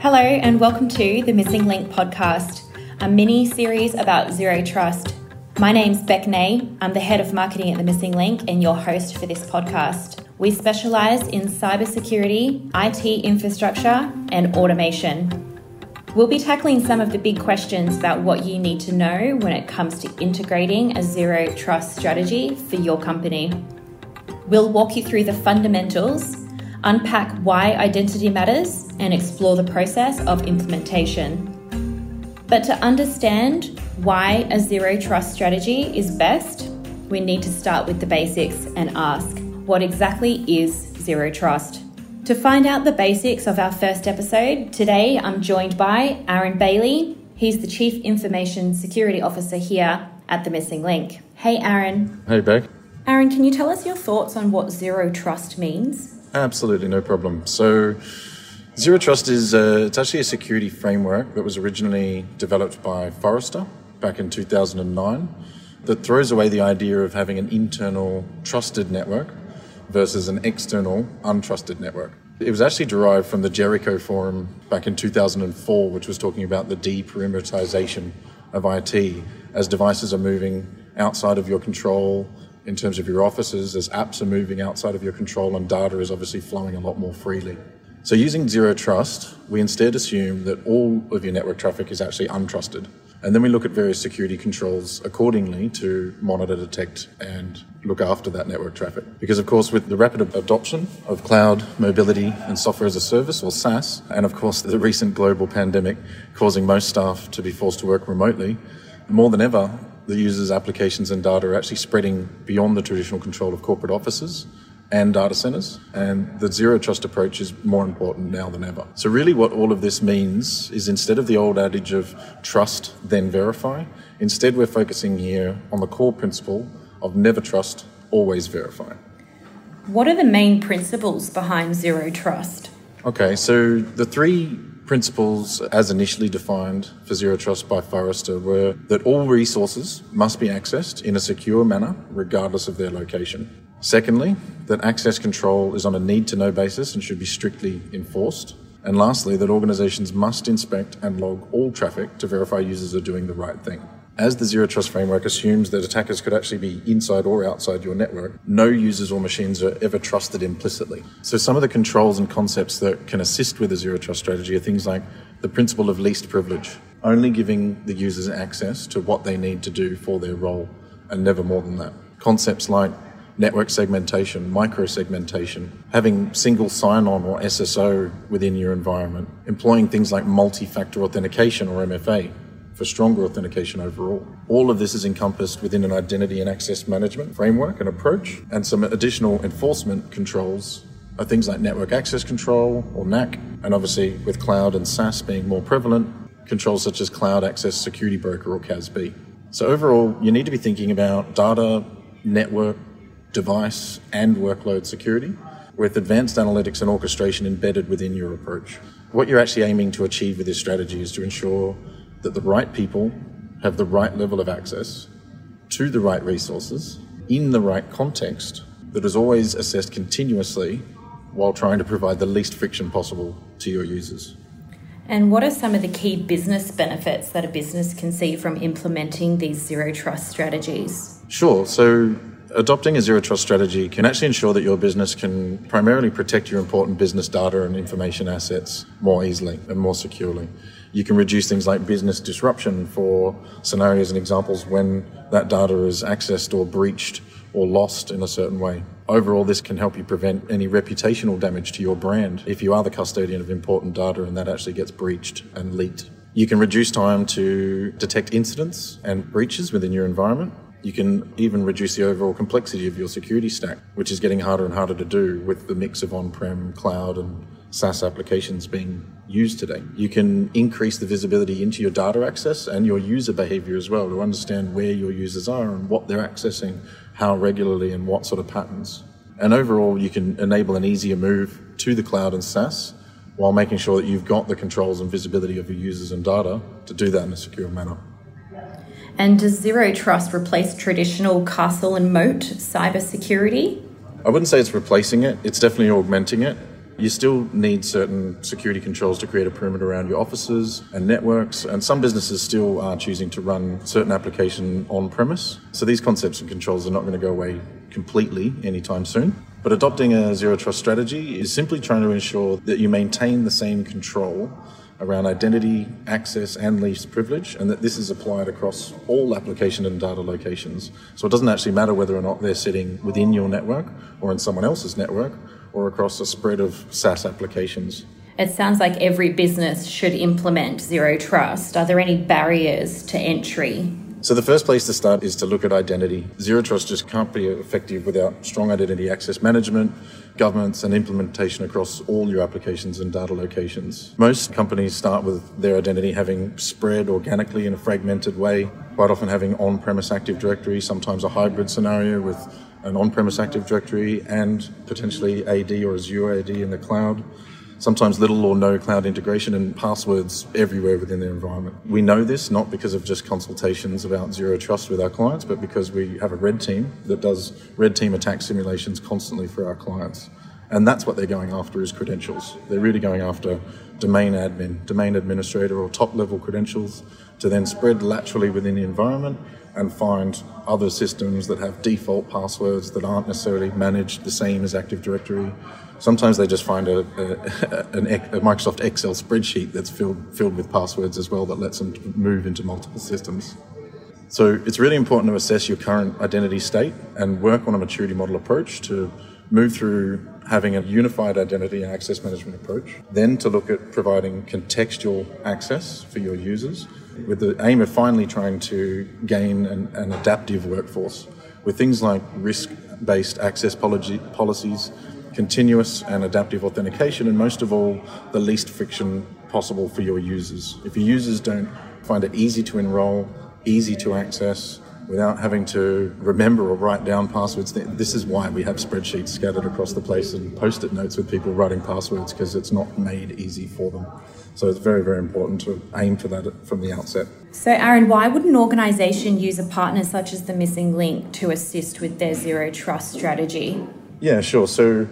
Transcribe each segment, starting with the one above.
Hello, and welcome to the Missing Link podcast, a mini series about zero trust. My name's Bec Ney. I'm the head of marketing at the Missing Link and your host for this podcast. We specialise in cybersecurity, IT infrastructure, and automation. We'll be tackling some of the big questions about what you need to know when it comes to integrating a zero trust strategy for your company. We'll walk you through the fundamentals, unpack why identity matters, and explore the process of implementation. But to understand why a zero trust strategy is best, we need to start with the basics and ask what exactly is zero trust? To find out the basics of our first episode, today I'm joined by Aaron Bailey. He's the Chief Information Security Officer here at the Missing Link. Hey, Aaron. Hey, Bec. Aaron, can you tell us your thoughts on what zero trust means? Absolutely, no problem. So, zero trust is uh, it's actually a security framework that was originally developed by Forrester back in 2009 that throws away the idea of having an internal trusted network versus an external untrusted network. It was actually derived from the Jericho Forum back in 2004, which was talking about the deperimeterization of IT as devices are moving outside of your control in terms of your offices, as apps are moving outside of your control, and data is obviously flowing a lot more freely. So, using zero trust, we instead assume that all of your network traffic is actually untrusted. And then we look at various security controls accordingly to monitor, detect, and look after that network traffic. Because, of course, with the rapid adoption of cloud, mobility, and software as a service, or SaaS, and of course, the recent global pandemic causing most staff to be forced to work remotely, more than ever, the users' applications and data are actually spreading beyond the traditional control of corporate offices and data centers. And the zero trust approach is more important now than ever. So, really, what all of this means is instead of the old adage of trust, then verify, instead we're focusing here on the core principle of never trust, always verify. What are the main principles behind zero trust? Okay, so the three principles as initially defined for zero trust by Forrester were that all resources must be accessed in a secure manner regardless of their location. Secondly, that access control is on a need to know basis and should be strictly enforced. And lastly, that organizations must inspect and log all traffic to verify users are doing the right thing. As the Zero Trust framework assumes that attackers could actually be inside or outside your network, no users or machines are ever trusted implicitly. So, some of the controls and concepts that can assist with a Zero Trust strategy are things like the principle of least privilege, only giving the users access to what they need to do for their role, and never more than that. Concepts like network segmentation, micro-segmentation, having single sign-on or SSO within your environment, employing things like multi-factor authentication or MFA for stronger authentication overall. All of this is encompassed within an identity and access management framework and approach, and some additional enforcement controls are things like network access control or NAC, and obviously with cloud and SaaS being more prevalent, controls such as Cloud Access Security Broker or CASB. So overall, you need to be thinking about data, network, device, and workload security with advanced analytics and orchestration embedded within your approach. What you're actually aiming to achieve with this strategy is to ensure that the right people have the right level of access to the right resources in the right context that is always assessed continuously while trying to provide the least friction possible to your users. And what are some of the key business benefits that a business can see from implementing these zero trust strategies? Sure. So, Adopting a zero trust strategy can actually ensure that your business can primarily protect your important business data and information assets more easily and more securely. You can reduce things like business disruption for scenarios and examples when that data is accessed or breached or lost in a certain way. Overall, this can help you prevent any reputational damage to your brand if you are the custodian of important data and that actually gets breached and leaked. You can reduce time to detect incidents and breaches within your environment you can even reduce the overall complexity of your security stack, which is getting harder and harder to do with the mix of on prem, cloud, and SaaS applications being used today. You can increase the visibility into your data access and your user behavior as well to understand where your users are and what they're accessing, how regularly, and what sort of patterns. And overall, you can enable an easier move to the cloud and SaaS while making sure that you've got the controls and visibility of your users and data to do that in a secure manner. And does Zero Trust replace traditional castle and moat cybersecurity? I wouldn't say it's replacing it, it's definitely augmenting it. You still need certain security controls to create a perimeter around your offices and networks, and some businesses still are choosing to run certain application on premise. So these concepts and controls are not going to go away completely anytime soon. But adopting a zero trust strategy is simply trying to ensure that you maintain the same control around identity, access, and least privilege, and that this is applied across all application and data locations. So it doesn't actually matter whether or not they're sitting within your network or in someone else's network or across a spread of SaaS applications. It sounds like every business should implement zero trust. Are there any barriers to entry? So the first place to start is to look at identity. Zero trust just can't be effective without strong identity access management, governance and implementation across all your applications and data locations. Most companies start with their identity having spread organically in a fragmented way, quite often having on-premise Active Directory, sometimes a hybrid scenario with an on-premise Active Directory and potentially AD or Azure AD in the cloud sometimes little or no cloud integration and passwords everywhere within their environment. We know this not because of just consultations about zero trust with our clients, but because we have a red team that does red team attack simulations constantly for our clients. And that's what they're going after is credentials. They're really going after domain admin, domain administrator, or top level credentials to then spread laterally within the environment and find other systems that have default passwords that aren't necessarily managed the same as Active Directory. Sometimes they just find a, a, a, Microsoft Excel spreadsheet that's filled, filled with passwords as well that lets them move into multiple systems. So it's really important to assess your current identity state and work on a maturity model approach to move through having a unified identity and access management approach, then to look at providing contextual access for your users with the aim of finally trying to gain an, an adaptive workforce with things like risk based access policy, policies, continuous and adaptive authentication, and most of all, the least friction possible for your users. If your users don't find it easy to enroll, easy to access, without having to remember or write down passwords. This is why we have spreadsheets scattered across the place and post it notes with people writing passwords because it's not made easy for them. So it's very, very important to aim for that from the outset. So, Aaron, why would an organisation use a partner such as the Missing Link to assist with their zero trust strategy? Yeah, sure. So,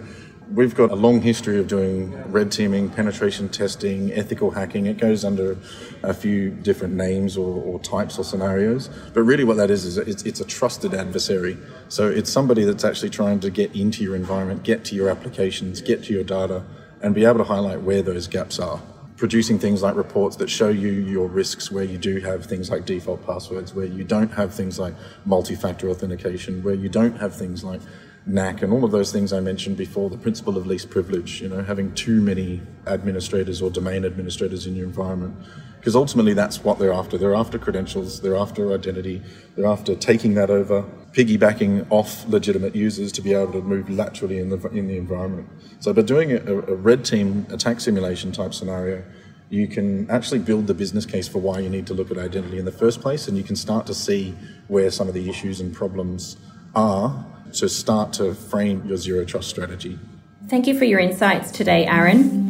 We've got a long history of doing red teaming, penetration testing, ethical hacking. It goes under a few different names or, or types or scenarios. But really, what that is, is it's, it's, a trusted adversary. So it's somebody that's actually trying to get into your environment, get to your applications, get to your data, and be able to highlight where those gaps are. Producing things like reports that show you your risks where you do have things like default passwords, where you don't have things like multi factor authentication, where you don't have things like NAC and all of those things I mentioned before, the principle of least privilege, you know, having too many administrators or domain administrators in your environment. Because ultimately that's what they're after. They're after credentials, they're after identity, they're after taking that over, piggybacking off legitimate users to be able to move laterally in the, in the environment. So by doing a, a red team attack simulation type scenario, you can actually build the business case for why you need to look at identity in the first place, and you can start to see where some of the issues and problems are to start to frame your zero trust strategy. Thank you for your insights today, Aaron.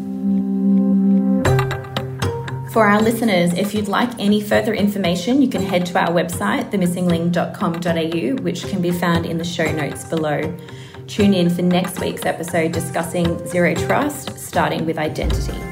For our listeners, if you'd like any further information, you can head to our website, themissinglink.com.au, which can be found in the show notes below. Tune in for next week's episode discussing zero trust, starting with identity.